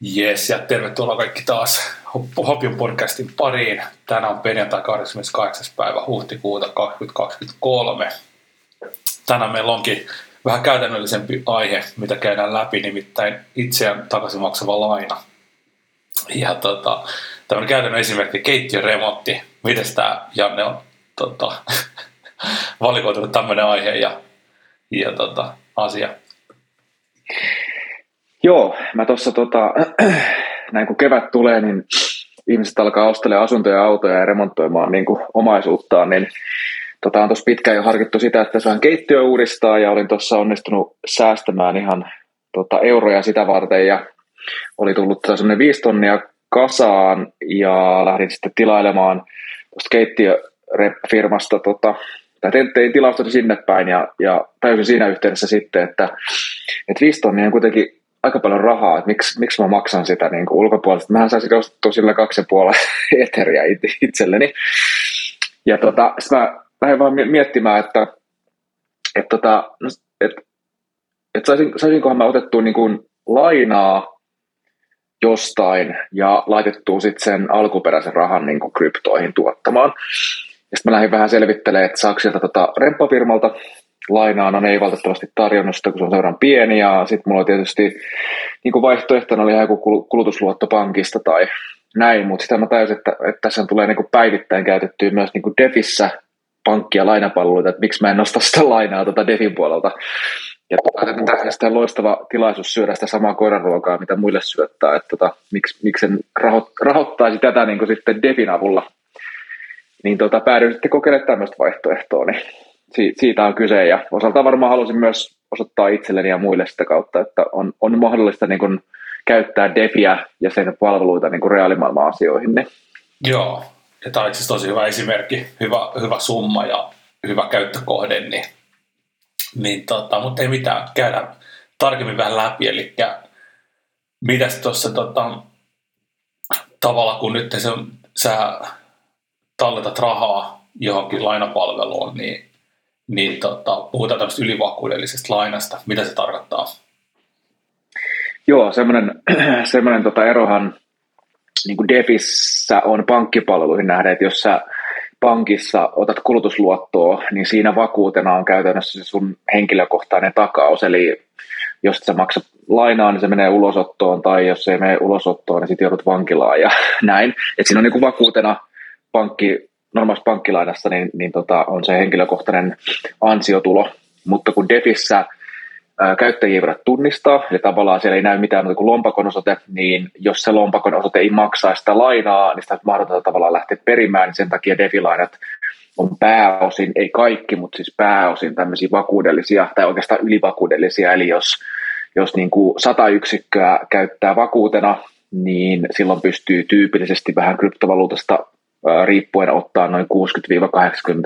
Jes, ja tervetuloa kaikki taas Hopion podcastin pariin. Tänään on perjantai 28. päivä huhtikuuta 2023. Tänään meillä onkin vähän käytännöllisempi aihe, mitä käydään läpi, nimittäin itseään takaisin maksava laina. Ja tota, tämmöinen käytännön esimerkki, keittiöremontti. Miten tämä Janne on tota, valikoitunut tämmöinen aihe ja, ja tota, asia? Joo, mä tuossa tota, näin kun kevät tulee, niin ihmiset alkaa ostelemaan asuntoja, autoja ja remontoimaan niin kuin omaisuuttaan, niin tota, on tuossa pitkään jo harkittu sitä, että saan keittiö uudistaa ja olin tuossa onnistunut säästämään ihan tota, euroja sitä varten ja oli tullut sellainen viisi tonnia kasaan ja lähdin sitten tilailemaan tuosta keittiöfirmasta tota, tai tein, tein tilausta sinne päin ja, ja täysin siinä yhteydessä sitten, että, että viisi tonnia on kuitenkin aika paljon rahaa, että miksi, miksi mä maksan sitä niin kuin ulkopuolesta. Mähän saisin ostettua sillä kaksi ja puolella eteriä itselleni. Ja tota, sitten mä lähdin vaan miettimään, että, että, tota, no, että, että saisin, saisinkohan mä otettua niin kuin lainaa jostain ja laitettua sitten sen alkuperäisen rahan niin kuin kryptoihin tuottamaan. Ja sitten mä lähdin vähän selvittelemään, että saako sieltä tota remppafirmalta lainaa, no ne ei valitettavasti tarjonnut sitä, kun se on seuran pieni, ja sitten mulla tietysti niin kuin vaihtoehtona oli joku kulutusluotto pankista tai näin, mutta sitä mä täysin, että, että tässä tulee niin kuin päivittäin käytettyä myös niin kuin Defissä pankki- ja lainapalveluita, että miksi mä en nosta sitä lainaa tuota Defin puolelta. Ja tota, tässä sitten loistava tilaisuus syödä sitä samaa koiranruokaa, mitä muille syöttää, että tota, miksi, miksi en raho, rahoittaisi tätä niin kuin sitten Defin avulla. Niin tota, päädyin sitten kokeilemaan tämmöistä vaihtoehtoa, niin siitä on kyse ja osalta varmaan halusin myös osoittaa itselleni ja muille sitä kautta, että on, on mahdollista niin kuin käyttää Defiä ja sen palveluita niin kuin reaalimaailman asioihin. Niin. Joo, ja tämä on itse tosi hyvä esimerkki, hyvä, hyvä summa ja hyvä käyttökohde, niin, niin tota, mutta ei mitään, käydään tarkemmin vähän läpi, eli mitäs tuossa tota, tavalla, kun nyt se, sä talletat rahaa johonkin lainapalveluun, niin niin tota, puhutaan tämmöistä ylivakuudellisesta lainasta. Mitä se tarkoittaa? Joo, semmoinen, semmoinen tota erohan niin kuin Defissä on pankkipalveluihin nähden, että jos sä pankissa otat kulutusluottoa, niin siinä vakuutena on käytännössä se sun henkilökohtainen takaus, eli jos sä maksat lainaa, niin se menee ulosottoon, tai jos se ei mene ulosottoon, niin sitten joudut vankilaan ja näin. Et siinä on niin kuin vakuutena pankki, normaalissa pankkilainassa niin, niin tota, on se henkilökohtainen ansiotulo, mutta kun Defissä ää, käyttäjiä voida tunnistaa, eli tavallaan siellä ei näy mitään muuta kuin lompakon osoite, niin jos se lompakon osoite ei maksaa sitä lainaa, niin sitä mahdotonta tavallaan lähteä perimään, niin sen takia Defilainat on pääosin, ei kaikki, mutta siis pääosin tämmöisiä vakuudellisia tai oikeastaan ylivakuudellisia, eli jos, jos niin kuin sata yksikköä käyttää vakuutena, niin silloin pystyy tyypillisesti vähän kryptovaluutasta riippuen ottaa noin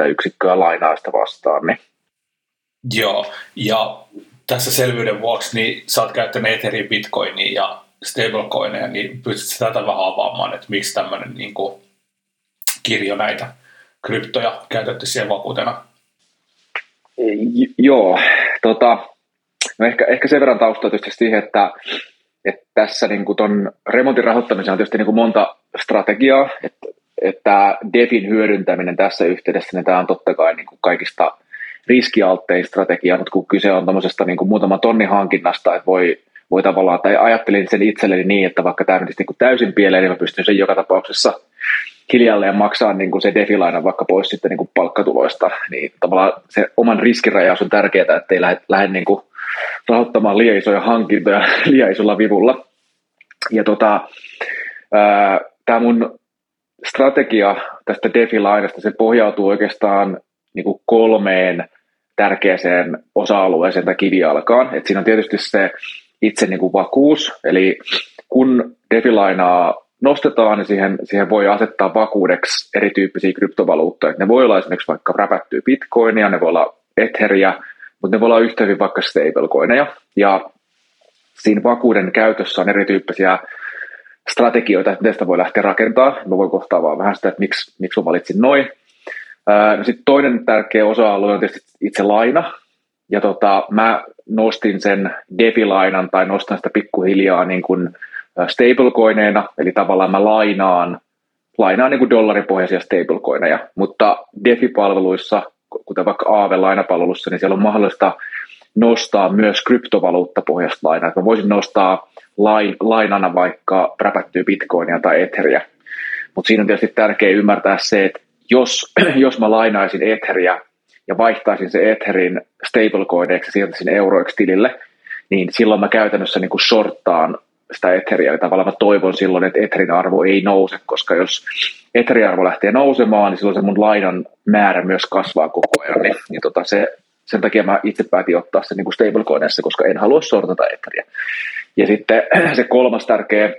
60-80 yksikköä lainaa sitä vastaan. Niin. Joo, ja tässä selvyyden vuoksi niin sä oot käyttänyt Ethereum, Bitcoinia ja stablecoineja, niin pystytkö tätä vähän avaamaan, että miksi tämmöinen niin kuin, kirjo näitä kryptoja käytetty siihen vakuutena? J- joo, tota, no ehkä, ehkä sen verran taustaa tietysti siihen, että, että tässä niin kuin ton remontin rahoittamisessa on tietysti niin kuin monta strategiaa, että että DEFin hyödyntäminen tässä yhteydessä, niin tämä on totta kai niin kuin kaikista riskialttein strategia, mutta kun kyse on tämmöisestä niin kuin muutama tonni hankinnasta, että voi, voi tavallaan, tai ajattelin sen itselleni niin, että vaikka tämä menisi niin kuin täysin pieleen, niin mä pystyn sen joka tapauksessa hiljalleen maksaa niin kuin se defilaina vaikka pois sitten niin kuin palkkatuloista, niin tavallaan se oman riskirajaus on tärkeää, ettei lähde, lähde niin kuin rahoittamaan liian isoja hankintoja liian isolla vivulla. Ja tota, tämä mun strategia tästä DeFi-lainasta, se pohjautuu oikeastaan niin kuin kolmeen tärkeäseen osa-alueeseen tai kivialkaan. Et siinä on tietysti se itse niin kuin vakuus, eli kun DeFi-lainaa nostetaan, niin siihen, siihen voi asettaa vakuudeksi erityyppisiä kryptovaluuttoja. Ne voi olla esimerkiksi vaikka räpättyä bitcoinia, ne voi olla etheriä, mutta ne voi olla yhtä hyvin vaikka stablecoineja. Ja siinä vakuuden käytössä on erityyppisiä strategioita, että miten sitä voi lähteä rakentamaan. Mä voin kohtaa vaan vähän sitä, että miksi, miksi mä valitsin noin. No sitten toinen tärkeä osa-alue on tietysti itse laina. Ja tota, mä nostin sen DeFi-lainan tai nostan sitä pikkuhiljaa niin kuin stablecoineina, eli tavallaan mä lainaan, lainaan niin kuin dollaripohjaisia stablecoineja, mutta DeFi-palveluissa, kuten vaikka Aave-lainapalvelussa, niin siellä on mahdollista nostaa myös kryptovaluuttapohjaista lainaa. Mä voisin nostaa lain, lainana vaikka räpättyä bitcoinia tai etheria. Mutta siinä on tietysti tärkeää ymmärtää se, että jos, jos mä lainaisin etheriä ja vaihtaisin se etherin stablecoineiksi ja siirtäisin euroiksi tilille, niin silloin mä käytännössä niin kuin shorttaan sitä Etheria, eli tavallaan mä toivon silloin, että Etherin arvo ei nouse, koska jos Etherin arvo lähtee nousemaan, niin silloin se mun lainan määrä myös kasvaa koko ajan, niin, niin tota se, sen takia mä itse päätin ottaa sen niin stablecoinissa, koska en halua sortata Etheria. Ja sitten se kolmas tärkeä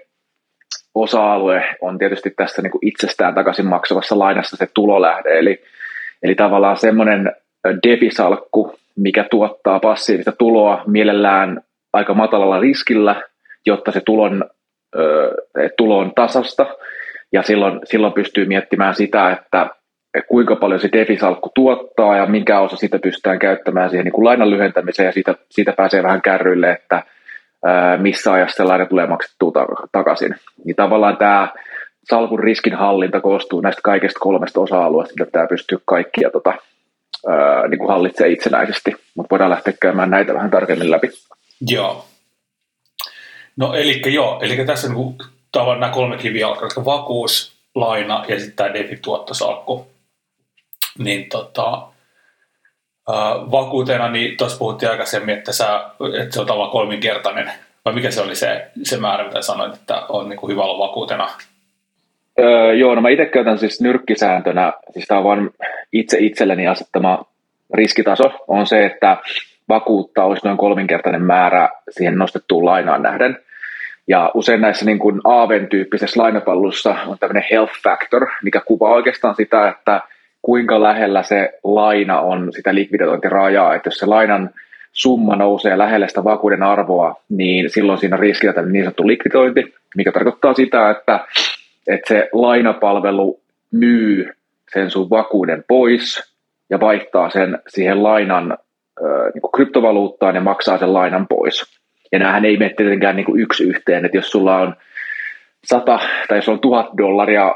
osa-alue on tietysti tässä niin kuin itsestään takaisin maksavassa lainassa se tulolähde, eli, eli tavallaan semmoinen debisalkku, mikä tuottaa passiivista tuloa mielellään aika matalalla riskillä, jotta se tulon, tulo on tasasta, ja silloin, silloin pystyy miettimään sitä, että kuinka paljon se defisalkku tuottaa ja minkä osa sitä pystytään käyttämään siihen niin kuin lainan lyhentämiseen ja siitä, siitä pääsee vähän kärryille, että missä ajassa se laina tulee maksettua takaisin. Niin tavallaan tämä salkun riskinhallinta koostuu näistä kaikista kolmesta osa-alueesta, mitä tämä pystyy kaikkia tota, niin kuin hallitsee itsenäisesti, mutta voidaan lähteä käymään näitä vähän tarkemmin läpi. Joo. No eli joo, eli tässä niin tavallaan nämä kolme kivijalkaa, vakuus, laina ja sitten tämä defi-tuottosalkku. Niin tota, vakuutena, niin tuossa puhuttiin aikaisemmin, että, sä, että se on tavallaan kolminkertainen. Vai mikä se oli se, se määrä, mitä sanoit, että on niin kuin hyvä olla vakuutena? Öö, joo, no mä itse käytän siis nyrkkisääntönä, siis tämä on vain itse itselleni asettama riskitaso, on se, että vakuutta olisi noin kolminkertainen määrä siihen nostettuun lainaan nähden. Ja usein näissä niin kuin Aaven-tyyppisessä lainapallussa on tämmöinen health factor, mikä kuvaa oikeastaan sitä, että kuinka lähellä se laina on sitä likviditointirajaa. Että jos se lainan summa nousee lähelle sitä vakuuden arvoa, niin silloin siinä on riskinä niin sanottu likvidointi, mikä tarkoittaa sitä, että, että se lainapalvelu myy sen sun vakuuden pois ja vaihtaa sen siihen lainan niin kuin kryptovaluuttaan ja maksaa sen lainan pois. Ja näähän ei mene tietenkään niin kuin yksi yhteen, että jos sulla on 100 tai jos on 1000 dollaria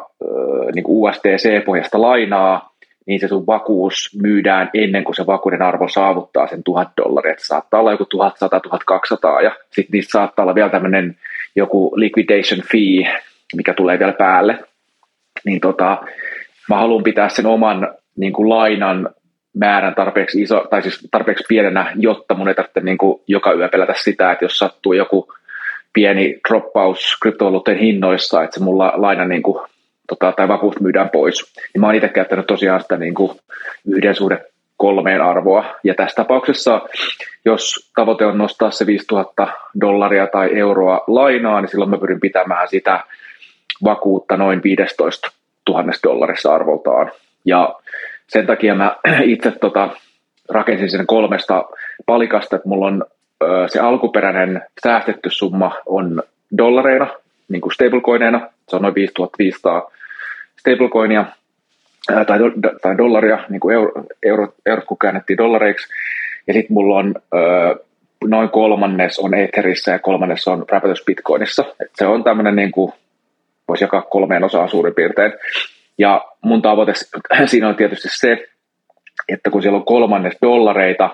niin USDC-pohjasta lainaa, niin se sun vakuus myydään ennen kuin se vakuuden arvo saavuttaa sen 1000 dollaria. Että saattaa olla joku 1100-1200 ja sitten niistä saattaa olla vielä tämmöinen joku liquidation fee, mikä tulee vielä päälle. Niin tota, mä haluan pitää sen oman niin kuin lainan määrän tarpeeksi iso, tai siis tarpeeksi pienenä, jotta mun ei tarvitse niin kuin joka yö pelätä sitä, että jos sattuu joku pieni droppaus kryptovaluutteen hinnoissa, että se mulla laina niin kuin, tota, tai vakuus myydään pois. Niin mä oon itse käyttänyt tosiaan sitä niin kuin yhden suhde kolmeen arvoa. Ja tässä tapauksessa, jos tavoite on nostaa se 5000 dollaria tai euroa lainaa, niin silloin mä pyrin pitämään sitä vakuutta noin 15 000 dollarissa arvoltaan. Ja sen takia mä itse tota, rakensin sen kolmesta palikasta, että mulla on se alkuperäinen säästetty summa on dollareina, niin kuin stablecoineina, se on noin 5500 stablecoinia, ää, tai, do, tai dollaria, niin kuin euro, euro, eurot kun käännettiin dollareiksi, ja sitten mulla on ö, noin kolmannes on Etherissä ja kolmannes on Rapatus Bitcoinissa. Et se on tämmöinen, niin kuin, voisi jakaa kolmeen osaan suurin piirtein. Ja mun tavoite siinä on tietysti se, että kun siellä on kolmannes dollareita,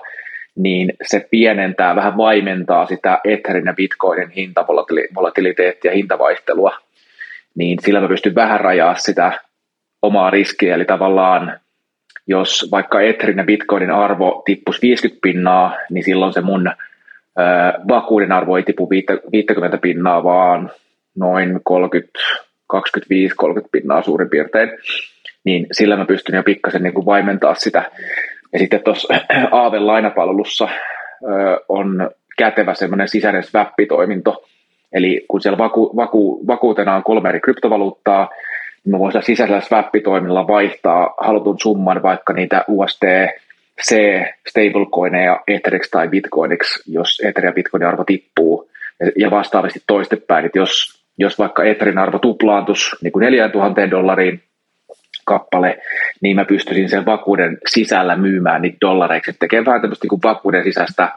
niin se pienentää, vähän vaimentaa sitä Etherin ja Bitcoinin hintavolatiliteettia hintavaihtelua, niin sillä mä pystyn vähän rajaa sitä omaa riskiä, eli tavallaan jos vaikka Etherin ja Bitcoinin arvo tippus 50 pinnaa, niin silloin se mun ö, vakuuden arvo ei tipu 50 pinnaa, vaan noin 30, 25-30 pinnaa suurin piirtein, niin sillä mä pystyn jo pikkasen niin kuin vaimentaa sitä. Ja sitten tuossa Aaven lainapalvelussa on kätevä semmoinen sisäinen swap-toiminto, eli kun siellä vaku, vaku, vakuutena on kolme eri kryptovaluuttaa, niin voin sisäisellä swap-toiminnalla vaihtaa halutun summan vaikka niitä USD C stablecoineja Etheriksi tai Bitcoiniksi, jos Ether ja Bitcoinin arvo tippuu. Ja vastaavasti toistepäin, että jos jos vaikka Etherin arvo tuplaantus niin kuin 4000 dollariin kappale, niin mä pystyisin sen vakuuden sisällä myymään niitä dollareiksi, että tekee vähän tämmöistä niin vakuuden sisäistä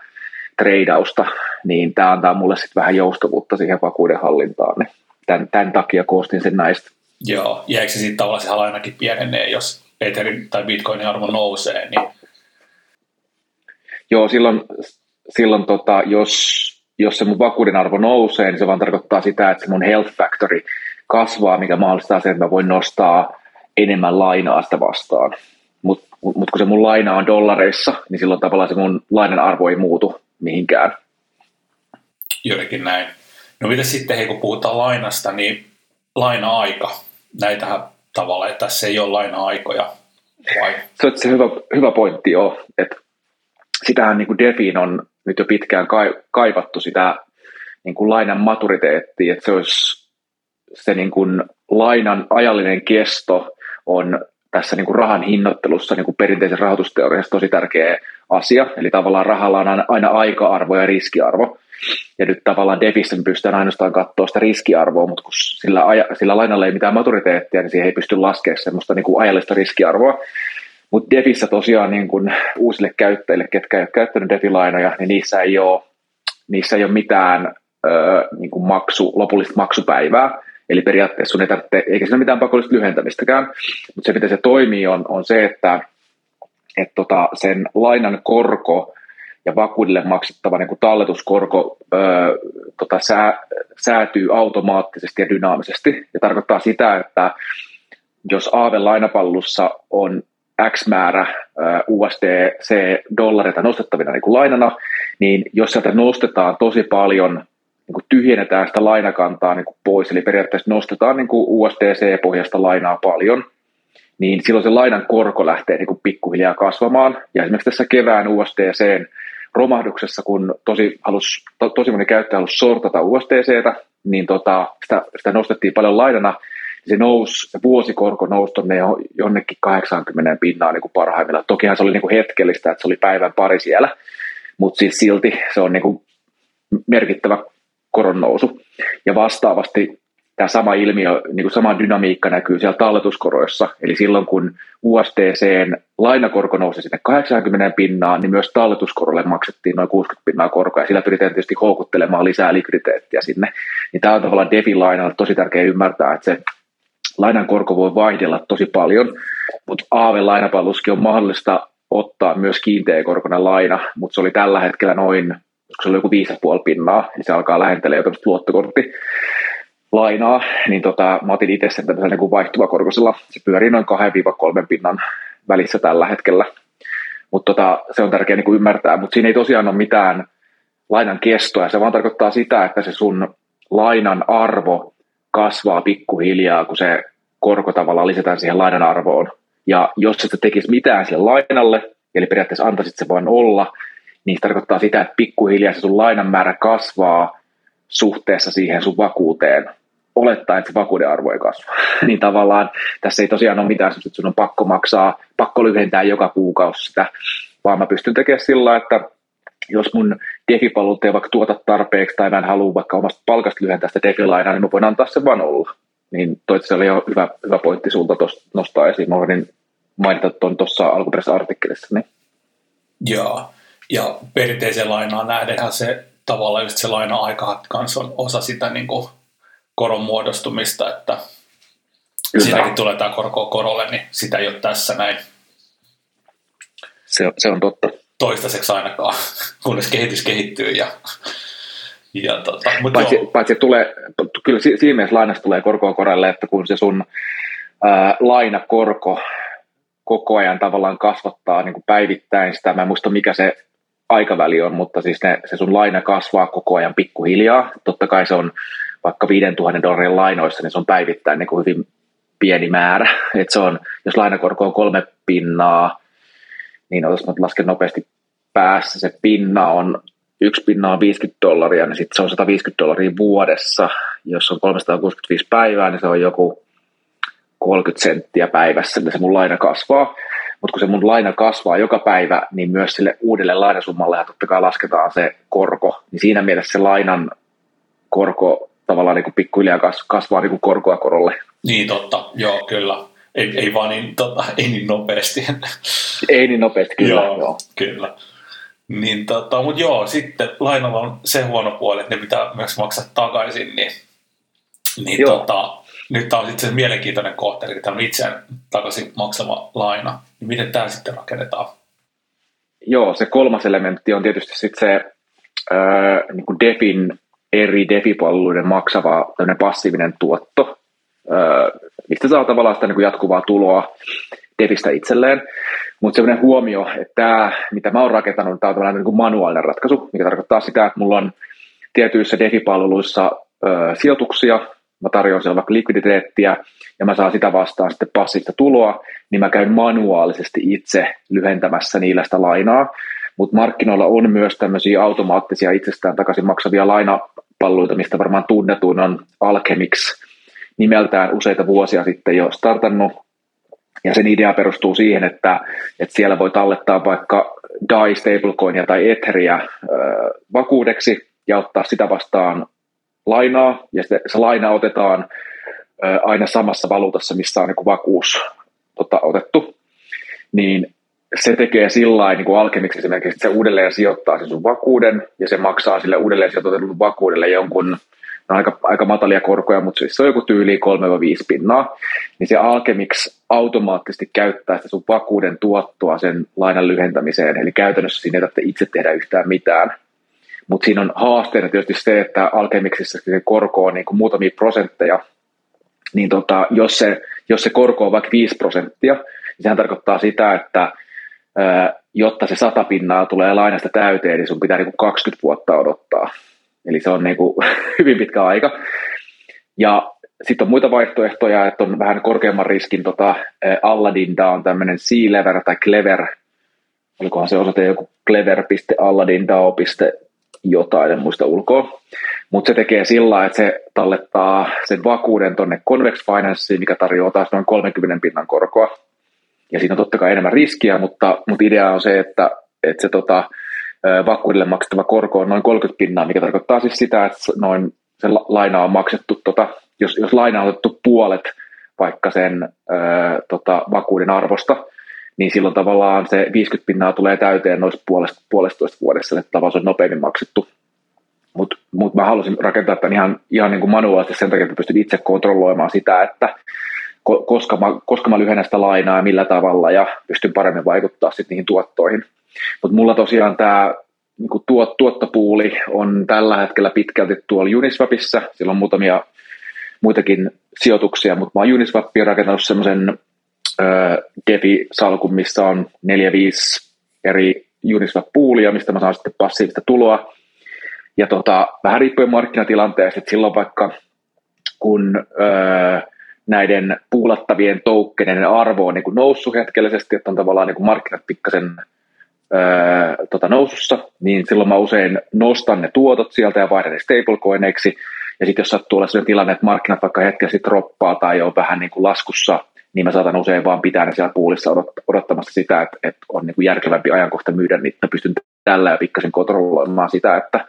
treidausta, niin tämä antaa mulle sitten vähän joustavuutta siihen vakuuden hallintaan. Niin tämän, tämän takia koostin sen näistä. Joo, ja eikö se sitten tavallaan se ainakin pienenee, jos Etherin tai Bitcoinin arvo nousee, niin... Joo, silloin, silloin tota, jos, jos se mun vakuuden arvo nousee, niin se vaan tarkoittaa sitä, että se mun health factory kasvaa, mikä mahdollistaa sen, että mä voin nostaa enemmän lainaa sitä vastaan. Mutta mut kun se mun laina on dollareissa, niin silloin tavallaan se mun lainan arvo ei muutu mihinkään. Jotenkin näin. No mitä sitten, hei, kun puhutaan lainasta, niin laina-aika. Näitähän tavalla, että tässä ei ole laina-aikoja. Vai? Se on se hyvä, hyvä pointti, joo. Että sitähän niin kuin Defin on nyt jo pitkään kaivattu sitä niin kuin lainan maturiteettia, että se olisi se niin kuin lainan ajallinen kesto on tässä niin kuin rahan hinnoittelussa niin kuin perinteisen rahoitusteoriassa tosi tärkeä asia. Eli tavallaan rahalla on aina aika-arvo ja riskiarvo. Ja nyt tavallaan Defissä pystytään ainoastaan katsoa sitä riskiarvoa, mutta kun sillä, aja, sillä lainalla ei mitään maturiteettia, niin siihen ei pysty laskemaan semmoista niin kuin ajallista riskiarvoa. Mutta Defissä tosiaan niin kuin uusille käyttäjille, ketkä ei ole käyttänyt Defi-lainoja, niin niissä ei ole, niissä ei ole mitään ö, niin kuin maksu, lopullista maksupäivää. Eli periaatteessa sun ei tarvitse, eikä siinä mitään pakollista lyhentämistäkään, mutta se miten se toimii on, on se, että et tota, sen lainan korko ja vakuudelle maksettava niin talletuskorko ö, tota, sää, säätyy automaattisesti ja dynaamisesti. Ja tarkoittaa sitä, että jos Aave-lainapallussa on X määrä USDC-dollareita nostettavina niin kuin lainana, niin jos sieltä nostetaan tosi paljon, niin kuin tyhjennetään sitä lainakantaa niin kuin pois, eli periaatteessa nostetaan niin kuin USDC-pohjasta lainaa paljon, niin silloin se lainan korko lähtee niin kuin pikkuhiljaa kasvamaan. Ja esimerkiksi tässä kevään USDCn romahduksessa, kun tosi, halus, to, tosi moni käyttäjä halusi sortata USDCtä, niin tota, sitä, sitä nostettiin paljon lainana, se nousi, se vuosikorko nousi tuonne jonnekin 80 pinnaa niin kuin parhaimmillaan. Tokihan se oli niin kuin hetkellistä, että se oli päivän pari siellä, mutta siis silti se on niin kuin merkittävä koron nousu. Ja vastaavasti tämä sama ilmiö, niin kuin sama dynamiikka näkyy siellä talletuskoroissa. Eli silloin kun USDCn lainakorko nousi sinne 80 pinnaa, niin myös talletuskorolle maksettiin noin 60 pinnaa korkoa, ja sillä pyritään tietysti houkuttelemaan lisää likviditeettiä sinne. Niin tämä on tavallaan DeFi-lainalla tosi tärkeää ymmärtää, että se lainan korko voi vaihdella tosi paljon, mutta Aave-lainapalluskin on mahdollista ottaa myös kiinteäkorkoinen laina, mutta se oli tällä hetkellä noin, se oli joku 5,5 pinnaa, niin se alkaa lähentelee jo luottokortti lainaa, niin tota, mä otin itse sen tämmöisellä niin vaihtuvakorkoisella. Se pyörii noin 2-3 pinnan välissä tällä hetkellä. Mutta tota, se on tärkeää niin ymmärtää, mutta siinä ei tosiaan ole mitään lainan kestoa. Se vaan tarkoittaa sitä, että se sun lainan arvo kasvaa pikkuhiljaa, kun se korko tavallaan lisätään siihen lainan arvoon. Ja jos et tekisi mitään sille lainalle, eli periaatteessa antaisit se vain olla, niin se tarkoittaa sitä, että pikkuhiljaa se sun lainan määrä kasvaa suhteessa siihen sun vakuuteen, olettaa, että se vakuuden arvo ei kasva. niin tavallaan tässä ei tosiaan ole mitään että sun on pakko maksaa, pakko lyhentää joka kuukausi sitä, vaan mä pystyn tekemään sillä, että jos mun defi ei vaikka tuota tarpeeksi tai mä en halua vaikka omasta palkasta lyhentää sitä defi-lainaa, niin mä voin antaa sen vaan olla. Niin toi se oli jo hyvä, hyvä pointti sulta nostaa esiin. Mä voin mainita tuon tuossa alkuperäisessä artikkelissa. Niin. Joo, ja perinteiseen lainaan nähdenhän se tavallaan just se laina-aika kanssa on osa sitä niin kuin koron muodostumista, että Kyllä. siinäkin tulee tämä korko korolle, niin sitä ei ole tässä näin. Se, se on totta. Toistaiseksi ainakaan, kunnes kehitys kehittyy. Ja, ja tota, mutta paitsi, paitsi tulee, kyllä siinä mielessä lainasta tulee korkoa korolle, että kun se sun ää, lainakorko koko ajan tavallaan kasvattaa niin kuin päivittäin sitä, mä en muista mikä se aikaväli on, mutta siis ne, se sun laina kasvaa koko ajan pikkuhiljaa. Totta kai se on vaikka 5000 dollarin lainoissa, niin se on päivittäin niin kuin hyvin pieni määrä. Et se on, jos lainakorko on kolme pinnaa, niin jos lasken nopeasti päässä, se pinna on, yksi pinna on 50 dollaria, niin sitten se on 150 dollaria vuodessa. Jos on 365 päivää, niin se on joku 30 senttiä päivässä, niin se mun laina kasvaa. Mutta kun se mun laina kasvaa joka päivä, niin myös sille uudelle lainasummalle totta kai lasketaan se korko. Niin siinä mielessä se lainan korko tavallaan niin kuin pikkuhiljaa kasvaa niin kuin korkoa korolle. Niin totta, joo kyllä. Ei, ei vaan niin, tota, ei niin nopeasti. ei niin nopeasti, kyllä. joo, joo. kyllä. Niin tota, mutta joo, sitten lainalla on se huono puoli, että ne pitää myös maksaa takaisin, niin, niin Joo. tota, nyt tämä on sitten se mielenkiintoinen kohta, eli tämä on itseään takaisin maksava laina. Niin miten tämä sitten rakennetaan? Joo, se kolmas elementti on tietysti sitten se ää, niin kuin DeFin eri DeFi-palveluiden maksava passiivinen tuotto, ää, mistä saa tavallaan sitä niin kuin jatkuvaa tuloa DeFistä itselleen. Mutta semmoinen huomio, että tämä, mitä mä oon rakentanut, tämä on tämmöinen niin kuin manuaalinen ratkaisu, mikä tarkoittaa sitä, että mulla on tietyissä DeFi-palveluissa sijoituksia, mä tarjoan siellä vaikka likviditeettiä, ja mä saan sitä vastaan sitten passiivista tuloa, niin mä käyn manuaalisesti itse lyhentämässä niillä sitä lainaa, mutta markkinoilla on myös tämmöisiä automaattisia itsestään takaisin maksavia lainapalveluita, mistä varmaan tunnetuin on Alchemix nimeltään useita vuosia sitten jo startannut, ja sen idea perustuu siihen, että, että siellä voi tallettaa vaikka DAI, stablecoinia tai Etheria äh, vakuudeksi ja ottaa sitä vastaan lainaa, ja se, se laina otetaan äh, aina samassa valuutassa, missä on niin vakuus tota, otettu, niin se tekee sillä lailla, niin kuin Alchemix esimerkiksi, että se uudelleen sijoittaa sen sun vakuuden, ja se maksaa sille uudelleen sijoitetun vakuudelle jonkun, no aika, aika matalia korkoja, mutta siis se on joku tyyli 3-5 pinnaa, niin se Alchemix automaattisesti käyttää sitä sun vakuuden tuottoa sen lainan lyhentämiseen, eli käytännössä siinä ei tarvitse itse tehdä yhtään mitään. Mutta siinä on haasteena tietysti se, että Alchemixissa se korko on niin kuin muutamia prosentteja, niin tota, jos, se, jos se korko on vaikka 5 prosenttia, niin sehän tarkoittaa sitä, että jotta se sata pinnaa tulee lainasta täyteen, niin sun pitää niin kuin 20 vuotta odottaa. Eli se on niin kuin hyvin pitkä aika. Ja sitten on muita vaihtoehtoja, että on vähän korkeamman riskin tota, Alladinda on tämmöinen C-Lever tai Clever, olikohan se osoite joku clever.alladindao. jotain, en muista ulkoa. Mutta se tekee sillä että se tallettaa sen vakuuden tuonne Convex Financeen, mikä tarjoaa taas noin 30 pinnan korkoa. Ja siinä on totta kai enemmän riskiä, mutta, mutta idea on se, että, että se tota, vakuudelle maksettava korko on noin 30 pinnaa, mikä tarkoittaa siis sitä, että noin se laina on maksettu, tota, jos, jos laina on otettu puolet vaikka sen ää, tota, vakuuden arvosta, niin silloin tavallaan se 50 pinnaa tulee täyteen noista puolesta, puolestoista vuodessa, että tavallaan se on nopeammin maksettu. Mutta mut mä halusin rakentaa tämän ihan, ihan niin kuin manuaalisesti sen takia, että pystyn itse kontrolloimaan sitä, että koska mä, koska mä lyhennän sitä lainaa ja millä tavalla ja pystyn paremmin vaikuttaa sitten niihin tuottoihin. Mutta mulla tosiaan tämä niin tuot, tuottopuuli on tällä hetkellä pitkälti tuolla Uniswapissa. Sillä on muutamia muitakin sijoituksia, mutta mä oon Uniswapia rakentanut semmoisen Devi-salkun, missä on neljä, viisi eri Uniswap-puulia, mistä mä saan sitten passiivista tuloa. Ja tota, vähän riippuen markkinatilanteesta, että silloin vaikka kun öö, näiden puulattavien toukkeneiden arvo on niin kuin noussut hetkellisesti, että on tavallaan niin kuin markkinat pikkasen öö, tota nousussa, niin silloin mä usein nostan ne tuotot sieltä ja vaihdan ne stablecoineiksi. Ja sitten jos sattuu olla sellainen tilanne, että markkinat vaikka hetkellisesti droppaa tai on vähän niin kuin laskussa, niin mä saatan usein vaan pitää ne siellä puulissa odottamassa sitä, että, että on niin kuin järkevämpi ajankohta myydä, niin mä pystyn tällä ja pikkasen kontrolloimaan sitä, että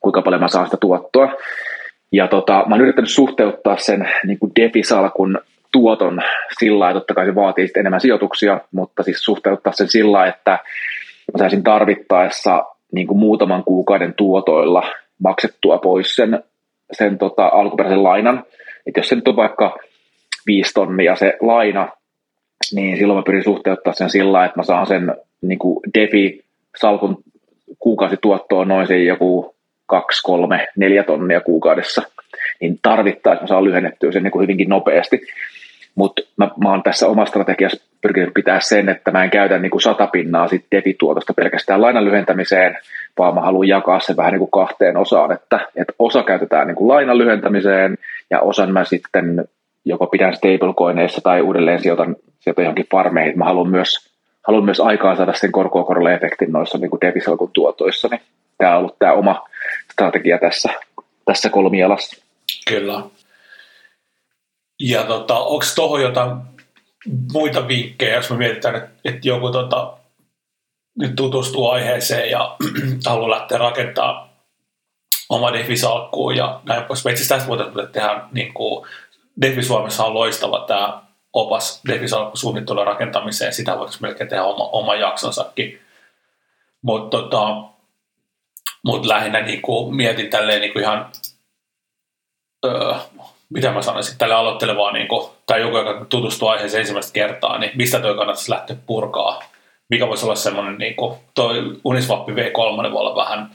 kuinka paljon mä saan sitä tuottoa. Ja tota, mä oon yrittänyt suhteuttaa sen niin kuin defisalkun tuoton sillä lailla, totta kai se vaatii sitten enemmän sijoituksia, mutta siis suhteuttaa sen sillä lailla, että mä saisin tarvittaessa niin kuin muutaman kuukauden tuotoilla maksettua pois sen, sen tota, alkuperäisen lainan. Että jos se nyt on vaikka viisi tonnia se laina, niin silloin mä pyrin suhteuttaa sen sillä että mä saan sen niin kuin defi-salkun kuukausituottoon noin se joku 2, 3, 4 tonnia kuukaudessa, niin tarvittaessa mä saan lyhennettyä sen niin kuin hyvinkin nopeasti. Mutta mä, mä oon tässä omassa strategiassa pyrkinyt pitää sen, että mä en käytä niin kuin sata pinnaa sit pelkästään lainan lyhentämiseen, vaan mä haluan jakaa sen vähän niin kuin kahteen osaan, että, että osa käytetään niin kuin lainan lyhentämiseen ja osan mä sitten joko pidän stablecoineissa tai uudelleen sijoitan, sijoitan johonkin farmeihin. Mä haluan myös, haluan myös aikaan saada sen korkoa efektin noissa niin kuin debisalkun tuotoissa, niin tämä on ollut tämä oma strategia tässä, tässä kolmialassa. Kyllä. Ja tota, onko tuohon jotain muita vinkkejä, jos me mietitään, että, että joku tota, nyt tutustuu aiheeseen ja haluaa lähteä rakentamaan oma defisalkkuun ja näin pois. Itse asiassa tästä voitaisiin tehdä, niin kuin, Defi Suomessa on loistava tämä opas defisalkku suunnittelun rakentamiseen. Sitä voitaisiin melkein tehdä oma, oma jaksonsakin. Mutta tota, mut lähinnä niin kuin mietin tälleen niin kuin ihan, öö, mitä mä sanoisin, tälle aloittelevaa, niin kuin, tai joku, joka tutustuu aiheeseen ensimmäistä kertaa, niin mistä toi kannattaisi lähteä purkaa? Mikä voisi olla semmoinen, niin kuin, toi Uniswap V3 voi olla vähän,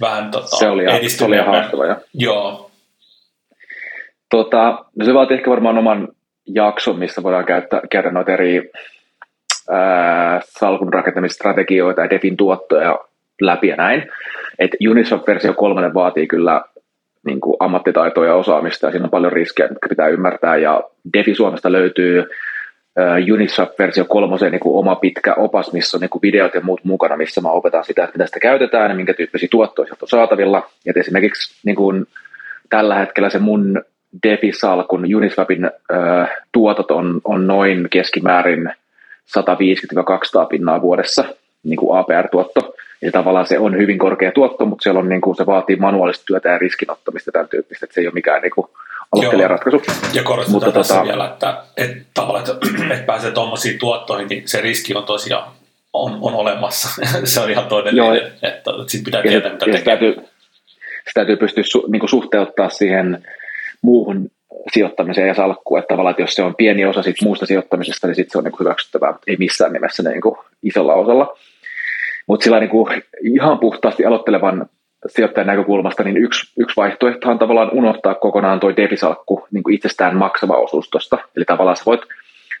vähän tota, se oli, se oli haastava, jo. Joo. Tota, no se vaatii ehkä varmaan oman jakson, missä voidaan käyttää, käydä noita eri salkun rakentamisstrategioita ja DEFin tuottoja läpi ja näin. Et Uniswap-versio kolmannen vaatii kyllä niin kuin ammattitaitoa ja osaamista ja siinä on paljon riskejä, jotka pitää ymmärtää ja DeFi Suomesta löytyy uh, Uniswap-versio kolmosen niin kuin oma pitkä opas, missä on niin kuin videot ja muut mukana, missä mä opetan sitä, että mitä sitä käytetään ja minkä tyyppisiä tuottoja on saatavilla. Ja esimerkiksi niin kuin, tällä hetkellä se mun DeFi-salkun Uniswapin uh, tuotot on, on noin keskimäärin 150-200 pinnaa vuodessa, niin kuin APR-tuotto. Eli tavallaan se on hyvin korkea tuotto, mutta siellä on niin kuin, se vaatii manuaalista työtä ja riskinottamista tämän tyyppistä, että se ei ole mikään niin kuin, aloittelijaratkaisu. Ja korostetaan mutta tässä tota, vielä, että, että tavallaan, että, että pääsee tuommoisiin tuottoihin, niin se riski on tosiaan on, on olemassa. se on ihan todellinen, joo, että, että sitten pitää tietää, mitä tekee. Täytyy, se täytyy pystyä su, niin kuin suhteuttaa siihen muuhun sijoittamiseen ja salkkuun, että tavallaan että jos se on pieni osa siitä muusta sijoittamisesta, niin sitten se on niin hyväksyttävää, ei missään nimessä niin kuin isolla osalla. Mutta sillä niin kuin ihan puhtaasti aloittelevan sijoittajan näkökulmasta, niin yksi, yksi vaihtoehto on tavallaan unohtaa kokonaan tuo debisalkku niin kuin itsestään maksava osuus tuosta. Eli tavallaan sä voit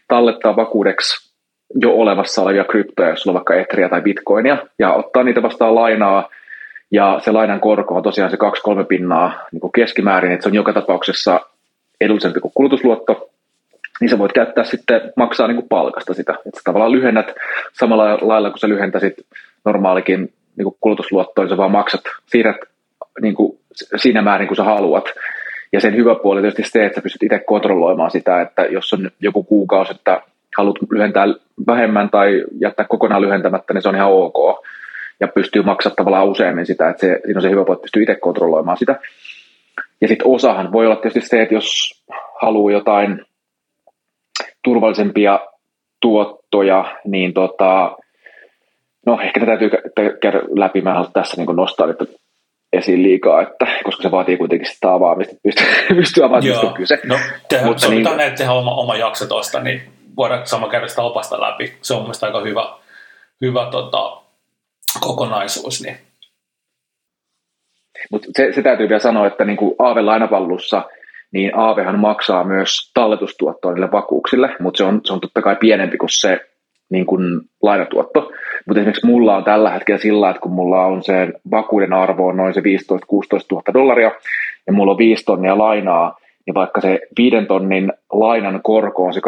tallettaa vakuudeksi jo olemassa olevia kryptoja, jos sulla on vaikka Etheria tai Bitcoinia, ja ottaa niitä vastaan lainaa, ja se lainan korko on tosiaan se 2-3 pinnaa niin kuin keskimäärin, että se on joka tapauksessa edullisempi kuin kulutusluotto, niin sä voit käyttää sitten, maksaa niin kuin palkasta sitä. Että sä tavallaan lyhennät samalla lailla, kun sä lyhentäisit normaalikin niin kuin kulutusluottoon, niin sä vaan maksat, siirrät niin kuin siinä määrin kuin sä haluat. Ja sen hyvä puoli tietysti se, että sä pystyt itse kontrolloimaan sitä, että jos on joku kuukausi, että haluat lyhentää vähemmän tai jättää kokonaan lyhentämättä, niin se on ihan ok. Ja pystyy maksamaan tavallaan useammin sitä, että se, siinä on se hyvä puoli, että pystyy itse kontrolloimaan sitä. Ja sitten osahan voi olla tietysti se, että jos haluaa jotain turvallisempia tuottoja, niin tota, no ehkä tätä täytyy käydä läpi. Mä haluan tässä niin nostaa nyt esiin liikaa, että, koska se vaatii kuitenkin sitä avaamista, pystyy, pystyy avaamaan Joo. kyse. No, tehdä, Mutta sovitaan niin, tehdä oma, oma jakso tuosta, niin voidaan sama käydä sitä opasta läpi. Se on mielestäni aika hyvä, hyvä tota, kokonaisuus. Niin. Mutta se, se, täytyy vielä sanoa, että niin kuin Aave-lainapallussa – niin Aavehan maksaa myös talletustuottoa niille vakuuksille, mutta se on, se on totta kai pienempi kuin se niin kuin lainatuotto. Mutta esimerkiksi mulla on tällä hetkellä sillä, että kun mulla on se vakuuden arvo on noin se 15-16 000 dollaria, ja mulla on 5 tonnia lainaa, niin vaikka se viiden tonnin lainan korko on se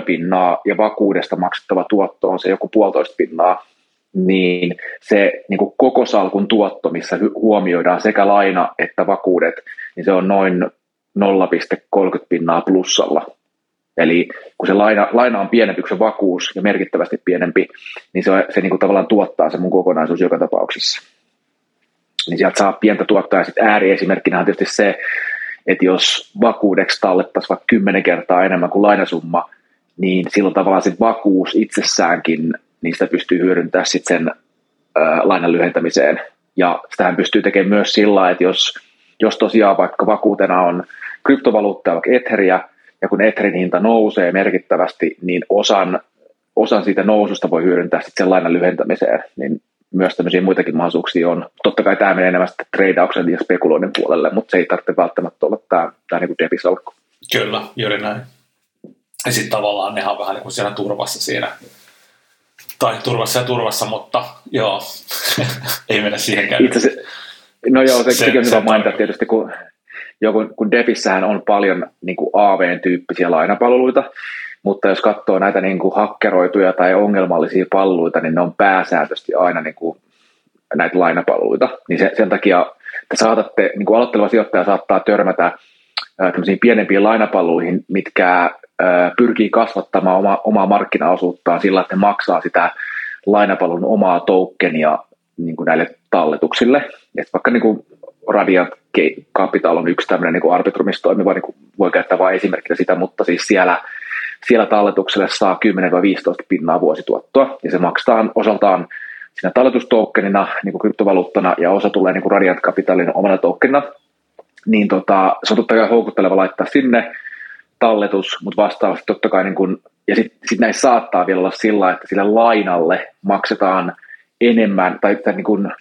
2-3 pinnaa ja vakuudesta maksettava tuotto on se joku puolitoista pinnaa, niin se niin kuin koko salkun tuotto, missä huomioidaan sekä laina että vakuudet, niin se on noin 0,30 pinnaa plussalla. Eli kun se laina, laina on pienempi kuin se vakuus ja merkittävästi pienempi, niin se, se niin kuin tavallaan tuottaa se mun kokonaisuus joka tapauksessa. Niin sieltä saa pientä tuottaa. Ja sitten ääriesimerkkinä on tietysti se, että jos vakuudeksi tallettaisiin vaikka kymmenen kertaa enemmän kuin lainasumma, niin silloin tavallaan se vakuus itsessäänkin, sitä pystyy hyödyntämään sitten sen ää, lainan lyhentämiseen. Ja sitähän pystyy tekemään myös sillä että jos, jos tosiaan vaikka vakuutena on kryptovaluuttaa, vaikka Etheria, ja kun Etherin hinta nousee merkittävästi, niin osan, osan siitä noususta voi hyödyntää sitten sen lainan lyhentämiseen, niin myös tämmöisiä muitakin mahdollisuuksia on. Totta kai tämä menee enemmän sitten ja spekuloinnin puolelle, mutta se ei tarvitse välttämättä olla tämä, tämä niin debisalkku. Kyllä, juuri näin. Ja sitten tavallaan nehän on vähän niin kuin siellä turvassa siinä. Tai turvassa ja turvassa, mutta joo, ei mennä siihen käydä. Itse se, no joo, se, se sekin on hyvä mainita tietysti, kun jo kun, kun Defissähän on paljon niin kuin AV-tyyppisiä lainapalveluita, mutta jos katsoo näitä niin kuin hakkeroituja tai ongelmallisia palveluita, niin ne on pääsääntöisesti aina niin kuin näitä lainapalveluita. Niin sen, sen takia te saatatte, niin kuin aloitteleva sijoittaja saattaa törmätä tämmöisiin pienempiin lainapalveluihin, mitkä pyrkii kasvattamaan oma, omaa markkinaosuuttaan sillä, että ne maksaa sitä lainapalvelun omaa tokenia niin kuin näille talletuksille. Et vaikka niin kuin Radiant Capital on yksi tämmöinen niin arbitrumissa toimiva, niin kuin voi käyttää vain esimerkkinä sitä, mutta siis siellä, siellä talletukselle saa 10-15 pinnaa vuosituottoa, ja se maksaa osaltaan siinä talletustokenina, niin kuin kryptovaluuttana, ja osa tulee niin kuin Radiant Capitalin omana tokenina, niin tota, se on totta kai houkutteleva laittaa sinne talletus, mutta vastaavasti totta kai, niin kun, ja sitten sit näissä saattaa vielä olla sillä, että sille lainalle maksetaan enemmän, tai, tai niin kun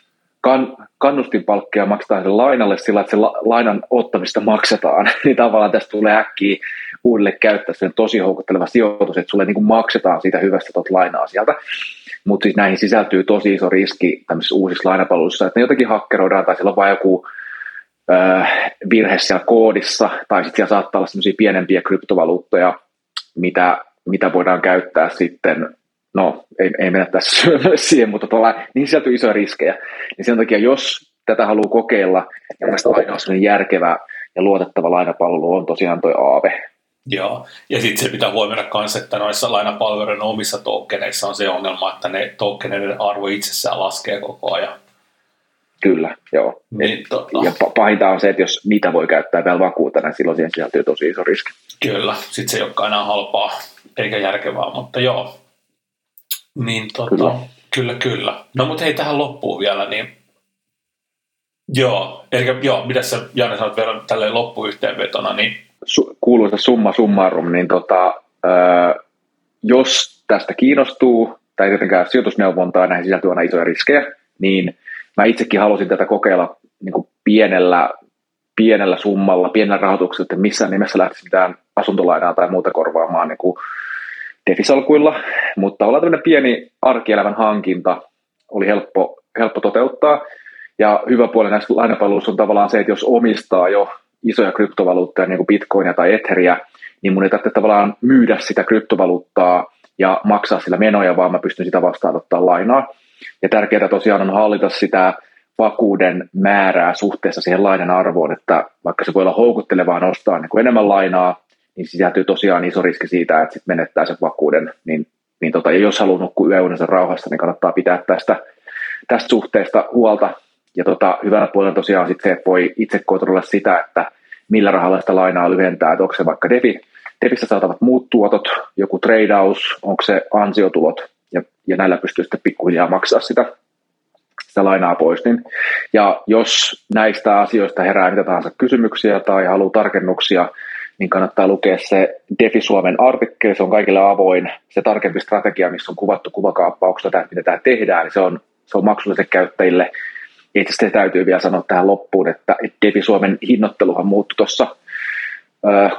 kan, kannustinpalkkeja maksetaan sille lainalle sillä, että se la, lainan ottamista maksetaan, niin tavallaan tästä tulee äkkiä uudelle käyttää sen tosi houkutteleva sijoitus, että sulle niin maksetaan siitä hyvästä tuota lainaa sieltä. Mutta siis näihin sisältyy tosi iso riski tämmöisissä uusissa lainapalveluissa, että ne jotenkin hakkeroidaan tai siellä on vain joku virhe siellä koodissa, tai sitten siellä saattaa olla sellaisia pienempiä kryptovaluuttoja, mitä, mitä voidaan käyttää sitten, no ei, ei mennä tässä siihen, mutta tuolla, niin sisältyy isoja riskejä. Niin sen takia, jos tätä haluaa kokeilla, ja mielestäni aina järkevä ja luotettava lainapalvelu on tosiaan tuo Aave. Joo, ja sitten se pitää huomioida myös, että noissa lainapalveluiden omissa tokeneissa on se ongelma, että ne tokeneiden arvo itsessään laskee koko ajan. Kyllä, joo. Niin, Et, tota... Ja pahinta on se, että jos niitä voi käyttää vielä vakuutena, niin silloin siihen sisältyy tosi iso riski. Kyllä, sitten se ei olekaan enää halpaa eikä järkevää, mutta joo. Niin tota, kyllä. kyllä, kyllä. No mutta hei tähän loppuun vielä, niin joo, eli joo, mitä sä Janne sanot vielä tälleen loppuyhteenvetona, niin Su- kuuluisa summa summarum, niin tota, ö, jos tästä kiinnostuu, tai tietenkään sijoitusneuvontaa, näihin sisältyy aina isoja riskejä, niin mä itsekin halusin tätä kokeilla niin kuin pienellä, pienellä summalla, pienellä rahoituksella, että missään nimessä lähtisi mitään asuntolainaa tai muuta korvaamaan niin defisalkuilla, mutta ollaan tämmöinen pieni arkielämän hankinta, oli helppo, helppo toteuttaa, ja hyvä puoli näistä lainapalveluissa on tavallaan se, että jos omistaa jo isoja kryptovaluuttoja, niin kuin bitcoinia tai etheriä, niin mun ei tarvitse tavallaan myydä sitä kryptovaluuttaa ja maksaa sillä menoja, vaan mä pystyn sitä vastaanottaa lainaa. Ja tärkeää tosiaan on hallita sitä vakuuden määrää suhteessa siihen lainan arvoon, että vaikka se voi olla houkuttelevaa nostaa niin kuin enemmän lainaa, niin sisältyy tosiaan iso riski siitä, että sitten menettää sen vakuuden. Niin, niin tota, ja jos haluaa nukkua yöunensa rauhassa, niin kannattaa pitää tästä, tästä suhteesta huolta. Ja tota, hyvänä puolella tosiaan sit se, että voi itse kontrolloida sitä, että millä rahalla sitä lainaa lyhentää, että onko se vaikka defi, defissä saatavat muut tuotot, joku tradeaus, onko se ansiotulot, ja, ja näillä pystyy sitten pikkuhiljaa maksaa sitä, sitä lainaa pois. Niin, ja jos näistä asioista herää mitä tahansa kysymyksiä tai haluaa tarkennuksia, niin kannattaa lukea se Defi Suomen artikkeli, se on kaikille avoin, se tarkempi strategia, missä on kuvattu kuvakaappauksesta, että mitä tämä tehdään, niin se on, se on maksullisille käyttäjille. Itse asiassa täytyy vielä sanoa tähän loppuun, että Defi Suomen hinnoitteluhan muuttui tuossa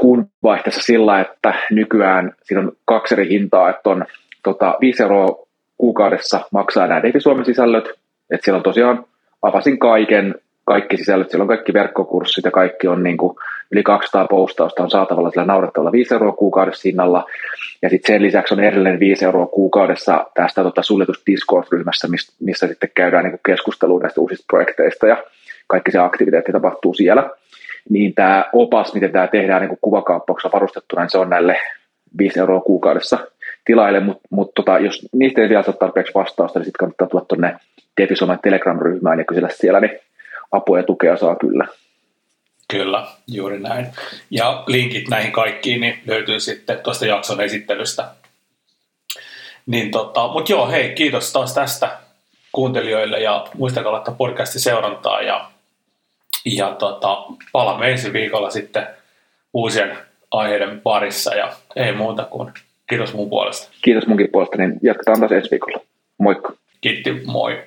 kuun vaihteessa sillä, että nykyään siinä on kaksi eri hintaa, että on tota, 5 euroa kuukaudessa maksaa nämä Defi Suomen sisällöt, että siellä on tosiaan, avasin kaiken, kaikki sisällöt, siellä on kaikki verkkokurssit ja kaikki on niin kuin yli 200 postausta on saatavalla sillä naurettavalla 5 euroa kuukaudessa hinnalla. Ja sitten sen lisäksi on edelleen 5 euroa kuukaudessa tästä tota, suljetusta Discord-ryhmässä, missä, missä sitten käydään niin keskustelua näistä uusista projekteista ja kaikki se aktiviteetti tapahtuu siellä. Niin tämä opas, miten tämä tehdään niin kuvakaappauksessa varustettuna, niin se on näille 5 euroa kuukaudessa tilaille, mutta mut tota, jos niistä ei vielä saa tarpeeksi vastausta, niin sitten kannattaa tulla tuonne Defisomen Telegram-ryhmään ja kysellä siellä, niin apua ja tukea saa kyllä. Kyllä, juuri näin. Ja linkit näihin kaikkiin niin löytyy sitten tuosta jakson esittelystä. Niin tota, mutta joo, hei, kiitos taas tästä kuuntelijoille ja muistakaa laittaa podcastin seurantaa ja, ja tota, palaamme ensi viikolla sitten uusien aiheiden parissa ja ei muuta kuin kiitos mun puolesta. Kiitos munkin puolesta, niin jatketaan taas ensi viikolla. Moikka. Kiitti, moi.